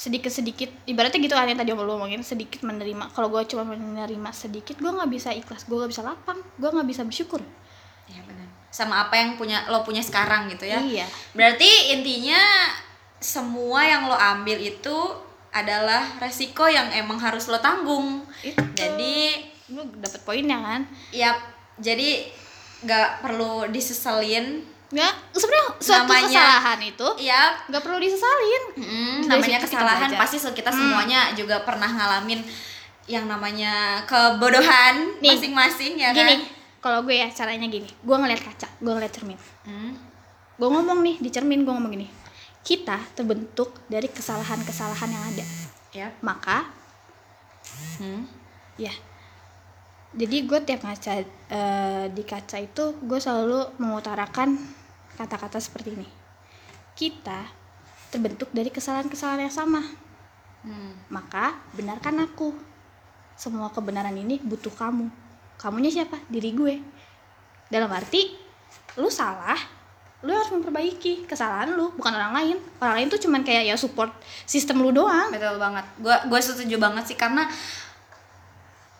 sedikit sedikit ibaratnya gitu kan yang tadi lo ngomongin sedikit menerima. Kalau gue cuma menerima sedikit gue nggak bisa ikhlas gue nggak bisa lapang gue nggak bisa bersyukur. Ya benar. Sama apa yang punya lo punya sekarang gitu ya. iya. Berarti intinya semua yang lo ambil itu adalah resiko yang emang harus lo tanggung. itu. Jadi lu dapet poinnya kan? Ya jadi nggak perlu diseselin nggak sebenarnya suatu Namanya- kesalahan itu ya nggak perlu disesalin. Mm, namanya kesalahan pasti kita semuanya juga pernah ngalamin yang namanya kebodohan masing-masing ya gini kan? kalau gue ya caranya gini. Gue ngeliat kaca gue ngeliat cermin. Hmm, gue ngomong nih di cermin gue ngomong gini kita terbentuk dari kesalahan-kesalahan yang ada. Ya. Maka hmm, ya. Jadi gue tiap ngaca eh, di kaca itu gue selalu mengutarakan kata-kata seperti ini. Kita terbentuk dari kesalahan-kesalahan yang sama. Hmm. maka benarkan aku. Semua kebenaran ini butuh kamu. Kamunya siapa? Diri gue. Dalam arti lu salah lu harus memperbaiki kesalahan lu bukan orang lain. Orang lain tuh cuman kayak ya support sistem lu doang. Betul banget. Gua gua setuju banget sih karena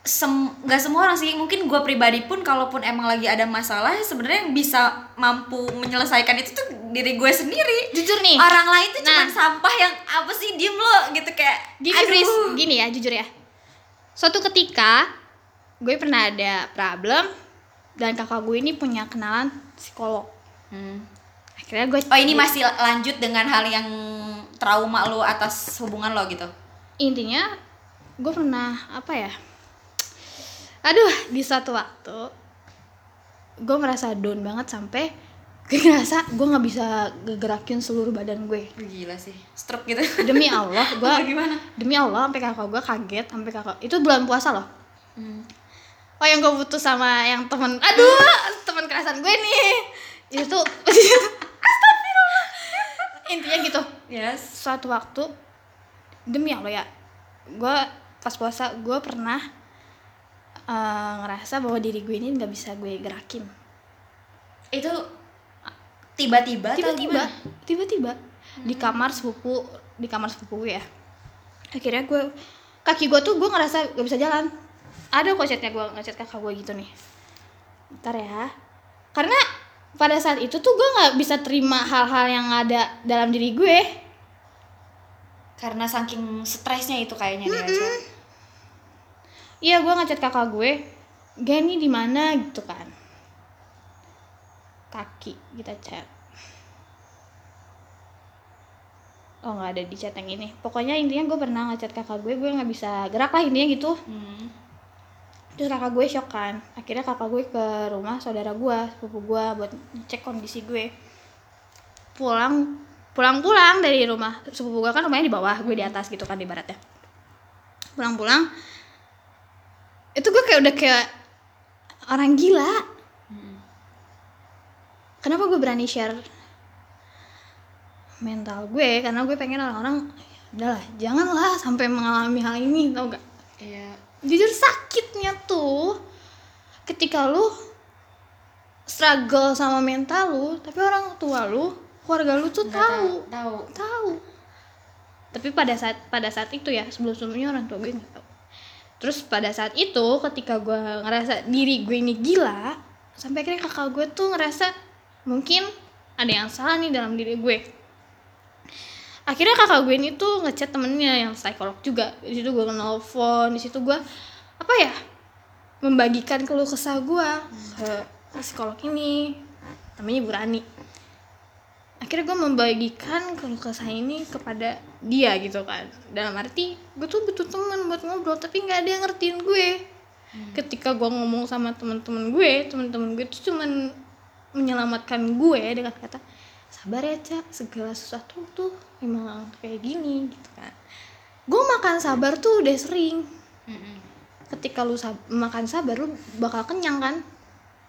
sem nggak semua orang sih. Mungkin gua pribadi pun kalaupun emang lagi ada masalah sebenarnya yang bisa mampu menyelesaikan itu tuh diri gue sendiri. Jujur nih. Orang lain tuh Nah. sampah yang apa sih diem lo gitu kayak gini aduh. Fris, gini ya jujur ya. Suatu ketika gue pernah ada problem dan kakak gue ini punya kenalan psikolog Hmm. akhirnya gue oh ini masih lanjut dengan hal yang trauma lo atas hubungan lo gitu? Intinya gue pernah apa ya aduh di suatu waktu gue merasa down banget sampai gue ngerasa gue nggak bisa ngegerakin seluruh badan gue. Gila sih. Stroke gitu. Demi Allah gue gimana? demi Allah sampai kakak gue kaget sampai kakak itu bulan puasa loh. Hmm. oh yang gue putus sama yang temen. Aduh teman kerasan gue nih itu intinya gitu. Yes. Suatu waktu demi Allah ya gue pas puasa gue pernah eh, ngerasa bahwa diri gue ini nggak bisa gue gerakin. Itu tiba-tiba tiba-tiba. tiba-tiba. Di kamar sepupu di kamar sepupu gue ya. Akhirnya gue kaki gue tuh gue ngerasa gak bisa jalan. Ada kok chatnya gue ngechat kakak gue gitu nih. Ntar ya. Karena pada saat itu tuh gue nggak bisa terima hal-hal yang ada dalam diri gue. Karena saking stresnya itu kayaknya dia Cel. iya gue ngechat kakak gue Gani di mana? Gitu kan. Kaki kita chat. Oh nggak ada di chat yang ini. Pokoknya intinya gue pernah ngechat kakak gue gue nggak bisa gerak lah intinya gitu. Hmm. Terus kakak gue shock kan. Akhirnya kakak gue ke rumah saudara gue sepupu gue buat cek kondisi gue. Pulang pulang pulang dari rumah. Sepupu gue kan rumahnya di bawah gue di atas gitu kan ibaratnya pulang pulang. Itu gue kayak udah kayak orang gila. Kenapa gue berani share mental gue? Karena gue pengen orang-orang udahlah janganlah sampai mengalami hal ini tau gak Iya. Jujur sakitnya tuh ketika lu struggle sama mental lu tapi orang tua lu keluarga lu tuh tahu. Tahu. tahu. Tapi pada saat pada saat itu ya sebelum sebelumnya orang tua gue nggak tahu. Terus pada saat itu ketika gue ngerasa diri gue ini gila sampai akhirnya kakak gue tuh ngerasa mungkin ada yang salah nih dalam diri gue akhirnya kakak gue ini tuh ngechat temennya yang psikolog juga. Di situ gue nelfon di situ gue apa ya membagikan keluh kesah gue ke psikolog ini. Namanya Bu Rani. Akhirnya gue membagikan keluh kesah ini kepada dia gitu kan. Dalam arti gue tuh butuh teman buat ngobrol tapi nggak ada yang ngertiin gue. Ketika gue ngomong sama teman-teman gue teman-teman gue tuh cuman menyelamatkan gue dengan kata sabar ya cak. Segala sesuatu tuh emang kayak gini gitu kan. Gue makan sabar tuh udah sering. Mm-mm. ketika lu sab- makan sabar lu bakal kenyang kan?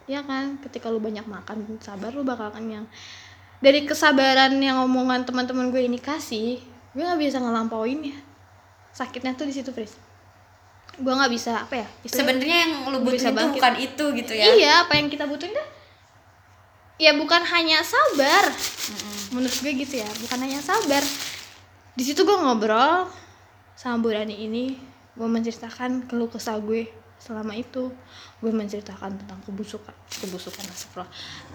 Ya kan? Ketika lu banyak makan sabar lu bakal kenyang. Dari kesabaran yang omongan teman-teman gue ini kasih gue nggak bisa ngelampauin ya. Sakitnya tuh di situ Pris gue nggak bisa apa ya Sebenarnya yang lu butuhin tuh bukan itu gitu ya. iya apa yang kita butuhin tuh ya bukan hanya sabar. Menurut gue gitu ya bukan hanya sabar. Di situ gue ngobrol sama Bu Rani ini. Gue menceritakan keluh kesah gue selama itu. Gue menceritakan tentang kebusukan kebusukan astagfirullah.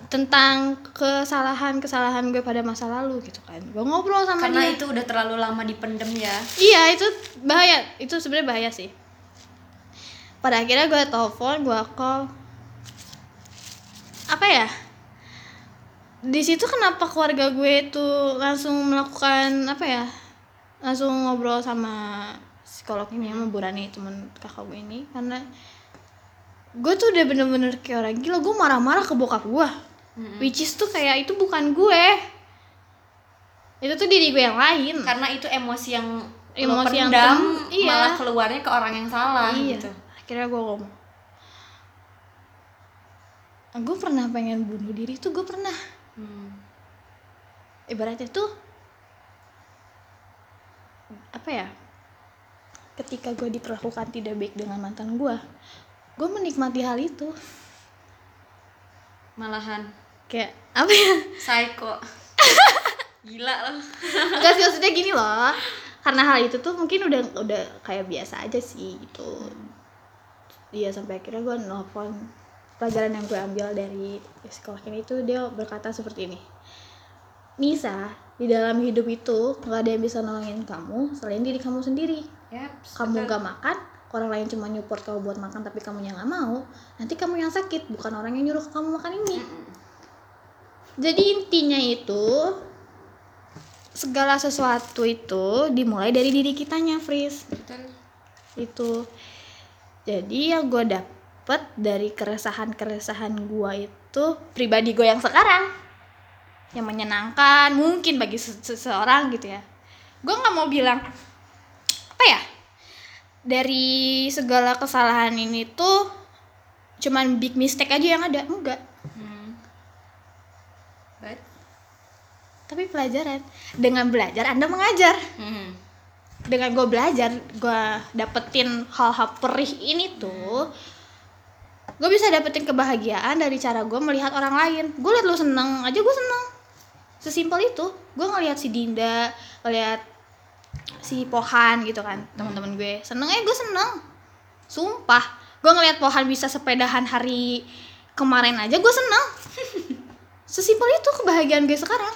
tentang kesalahan kesalahan gue pada masa lalu gitu kan. Gue ngobrol sama Karena dia. itu udah terlalu lama dipendem ya. iya itu bahaya. Itu sebenarnya bahaya sih. Pada akhirnya gue telepon gue call. Apa ya di situ kenapa keluarga gue tuh langsung melakukan apa ya langsung ngobrol sama psikolog ini sama Bu Rani teman kakak gue ini. Karena gue tuh udah bener-bener kayak orang gila gue marah-marah ke bokap gue. Which is tuh kayak itu bukan gue. Itu tuh diri gue yang lain. Karena itu emosi yang Emosi yang pendam, tem- iya. malah keluarnya ke orang yang salah iya. gitu. akhirnya gue ngomong gue pernah pengen bunuh diri. Tuh gue pernah. Ibaratnya tuh apa ya ketika gue diperlakukan tidak baik dengan mantan gue gue menikmati hal itu. Malahan. Kayak apa ya? Psycho. Gila loh. Enggak sih maksudnya gini loh. Karena hal itu tuh mungkin udah udah kayak biasa aja sih gitu. Dia sampai akhirnya gue nelfon pelajaran yang gue ambil dari psikolog ini tuh dia berkata seperti ini Nisa di dalam hidup itu nggak ada yang bisa nolongin kamu selain diri kamu sendiri. Yap, kamu gak makan orang lain cuma nyupport kamu buat makan tapi kamu yang nggak mau nanti kamu yang sakit bukan orang yang nyuruh kamu makan ini. Jadi intinya itu segala sesuatu itu dimulai dari diri kitanya Fris. Betul. itu. Jadi yang gue dapet dari keresahan-keresahan gue itu pribadi gue yang sekarang yang menyenangkan mungkin bagi se- seseorang gitu ya. Gue nggak mau bilang apa ya dari segala kesalahan ini tuh cuman big mistake aja yang ada enggak. Hmm. But, tapi pelajaran dengan belajar anda mengajar. Hmm. dengan gue belajar gue dapetin hal-hal perih ini tuh gue bisa dapetin kebahagiaan dari cara gue melihat orang lain. Gue liat lu seneng aja gue seneng sesimpel itu gue ngelihat si Dinda ngelihat si Pohan gitu kan teman-teman gue. Seneng aja gue seneng. Sumpah gue ngelihat Pohan bisa sepedahan hari kemarin aja gue seneng. Sesimpel itu kebahagiaan gue sekarang.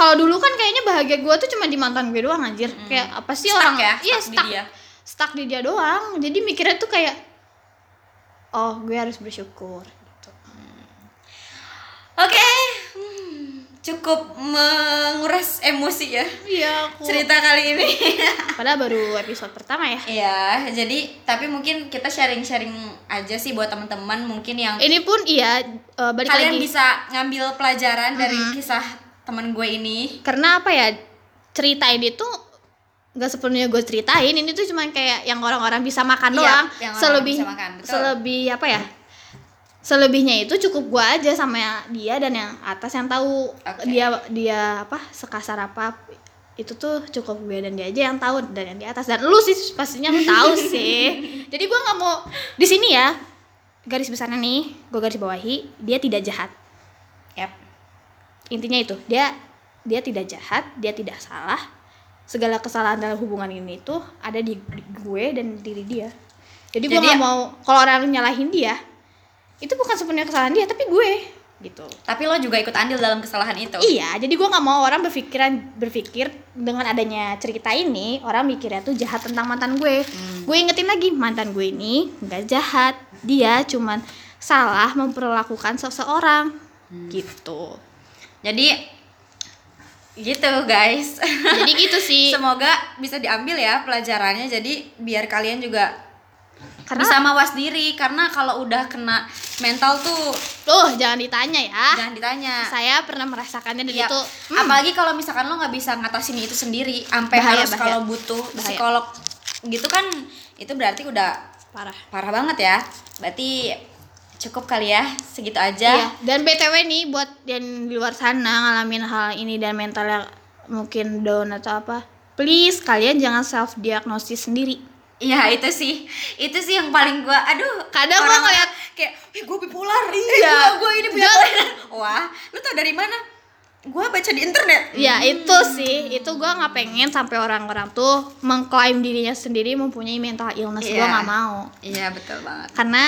Kalau dulu kan kayaknya bahagia gue tuh cuma di mantan gue doang anjir. Kayak apa sih Stuck orang ya, iya stuck di stuck. dia. stuck di dia doang. Jadi mikirnya tuh kayak oh gue harus bersyukur. Gitu Oke. Hmm. Cukup menguras emosi ya iya aku cerita kali ini. padahal baru episode pertama ya Iya, jadi tapi mungkin kita sharing-sharing aja sih buat teman-teman mungkin yang ini pun iya eh, balik kalian lagi bisa ngambil pelajaran dari kisah teman gue ini. karena apa ya cerita ini tuh nggak sepenuhnya gue ceritain ini tuh cuma kayak yang orang-orang bisa makan Iya, doang yang orang selebih bisa makan, betul. selebih apa ya selebihnya itu cukup gue aja sama dia dan yang atas yang tahu. Oke. dia dia apa sekasar apa itu tuh cukup gue dan dia aja yang tahu dan yang di atas. Dan lu sih pastinya lu tahu sih. Jadi gue nggak mau di sini ya garis besarnya nih gue garis bawahi dia tidak jahat. Yap. intinya itu dia dia tidak jahat dia tidak salah. Segala kesalahan dalam hubungan ini tuh ada di, di gue dan diri dia. Jadi gue Jadi nggak ya- mau kalau orang nyalahin dia itu bukan sepenuhnya kesalahan dia tapi gue gitu. Tapi lo juga ikut andil dalam kesalahan itu. iya jadi gue nggak mau orang berpikiran berpikir dengan adanya cerita ini orang mikirnya tuh jahat tentang mantan gue. Gue ingetin lagi mantan gue ini nggak jahat. Dia cuman salah memperlakukan seseorang. Gitu. Jadi gitu guys. jadi gitu sih. Semoga bisa diambil ya pelajarannya. Jadi biar kalian juga Karena- bisa mawas diri karena kalau udah kena mental tuh Tuh, jangan ditanya ya. jangan ditanya. Saya pernah merasakannya dan Iya. itu hmm, Apalagi kalau misalkan lo nggak bisa ngatasin itu sendiri, sampai harus kalau butuh Bahaya. psikolog gitu kan itu berarti udah parah. parah banget ya. Berarti cukup kali ya segitu aja. Iya. Dan BTW nih buat yang di luar sana ngalamin hal ini dan mentalnya mungkin down atau apa, please kalian jangan self diagnosis sendiri. Iya itu sih, itu sih yang paling gua, aduh Kadang orang ngeliat- kayak, eh gue bipolar, Iya. eh gue ini bipolar. Wah, lu tau dari mana? Gua baca di internet. Ya itu sih, itu gua nggak pengen sampai orang-orang tuh mengklaim dirinya sendiri mempunyai mental illness. Gua Iya. nggak mau. Iya betul banget. Karena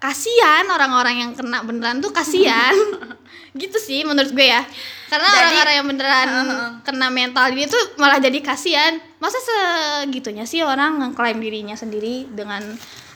kasihan orang-orang yang kena beneran tuh kasihan. gitu sih menurut gue ya. Karena orang-orang yang beneran Heeh. kena mental ini tuh malah jadi kasihan. Masa segitunya sih orang ngeklaim dirinya sendiri dengan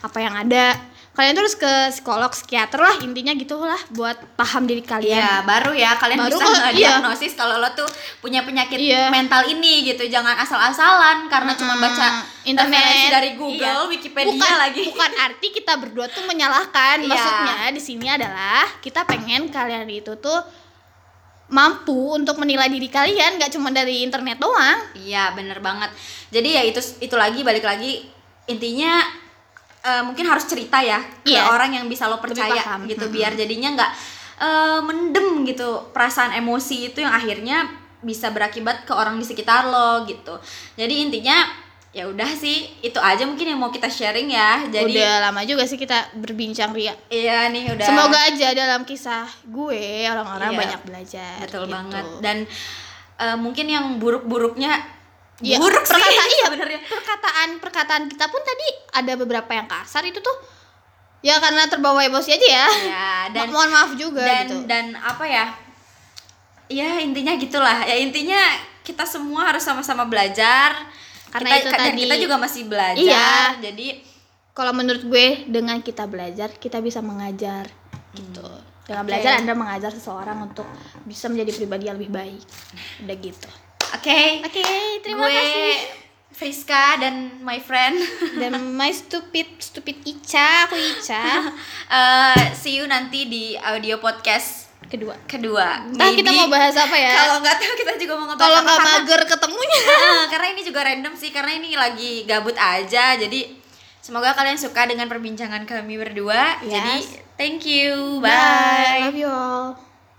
apa yang ada. Kalian tuh harus ke psikolog, psikiater lah intinya gitu lah buat paham diri kalian. Iya, baru ya kalian Baru bisa kok, nggak iya. diagnosis kalau lo tuh punya penyakit Iya. mental ini gitu. Jangan asal-asalan karena cuma Mm-mm. baca referensi dari Google, Iya. Wikipedia bukan, lagi. Bukan arti kita berdua tuh menyalahkan. Iya. Maksudnya di sini adalah kita pengen kalian itu tuh mampu untuk menilai diri kalian nggak cuma dari internet doang. Iya, bener banget. Jadi ya itu itu lagi balik lagi intinya eh, mungkin harus cerita ya ke Iya. orang yang bisa lo percaya gitu Mm-mm. biar jadinya nggak eh, mendem gitu perasaan emosi itu yang akhirnya bisa berakibat ke orang di sekitar lo gitu. Jadi intinya ya udah sih itu aja mungkin yang mau kita sharing ya. Jadi Udah lama juga sih kita berbincang Ria. iya nih udah Semoga aja dalam kisah gue orang-orang Iya. banyak belajar. betul gitu. banget dan eh, mungkin yang buruk-buruknya Iya, buruk sih perkataan iya sebenarnya. Perkataan perkataan kita pun tadi ada beberapa yang kasar itu tuh ya karena terbawa emosi aja ya. Ya, dan Mo- mohon maaf juga dan gitu. dan apa ya ya intinya gitulah ya intinya kita semua harus sama-sama belajar Karena kita, itu tadi- kita juga masih belajar Iya. jadi Kalau menurut gue dengan kita belajar kita bisa mengajar gitu. Dengan Oke. belajar Anda mengajar seseorang untuk bisa menjadi pribadi yang lebih baik. Udah gitu. Oke Oke, terima gue kasih. Friska dan my friend Dan my stupid stupid Ica, aku Ica Eh, see you nanti di audio podcast kedua. kedua Entah kita mau bahas apa ya. kalau nggak tahu kita juga mau ngebahas Kalau nggak mager ketemunya. Ah, karena ini juga random sih karena ini lagi gabut aja jadi semoga kalian suka dengan perbincangan kami berdua Yes. jadi thank you Bye. bye. Love you all.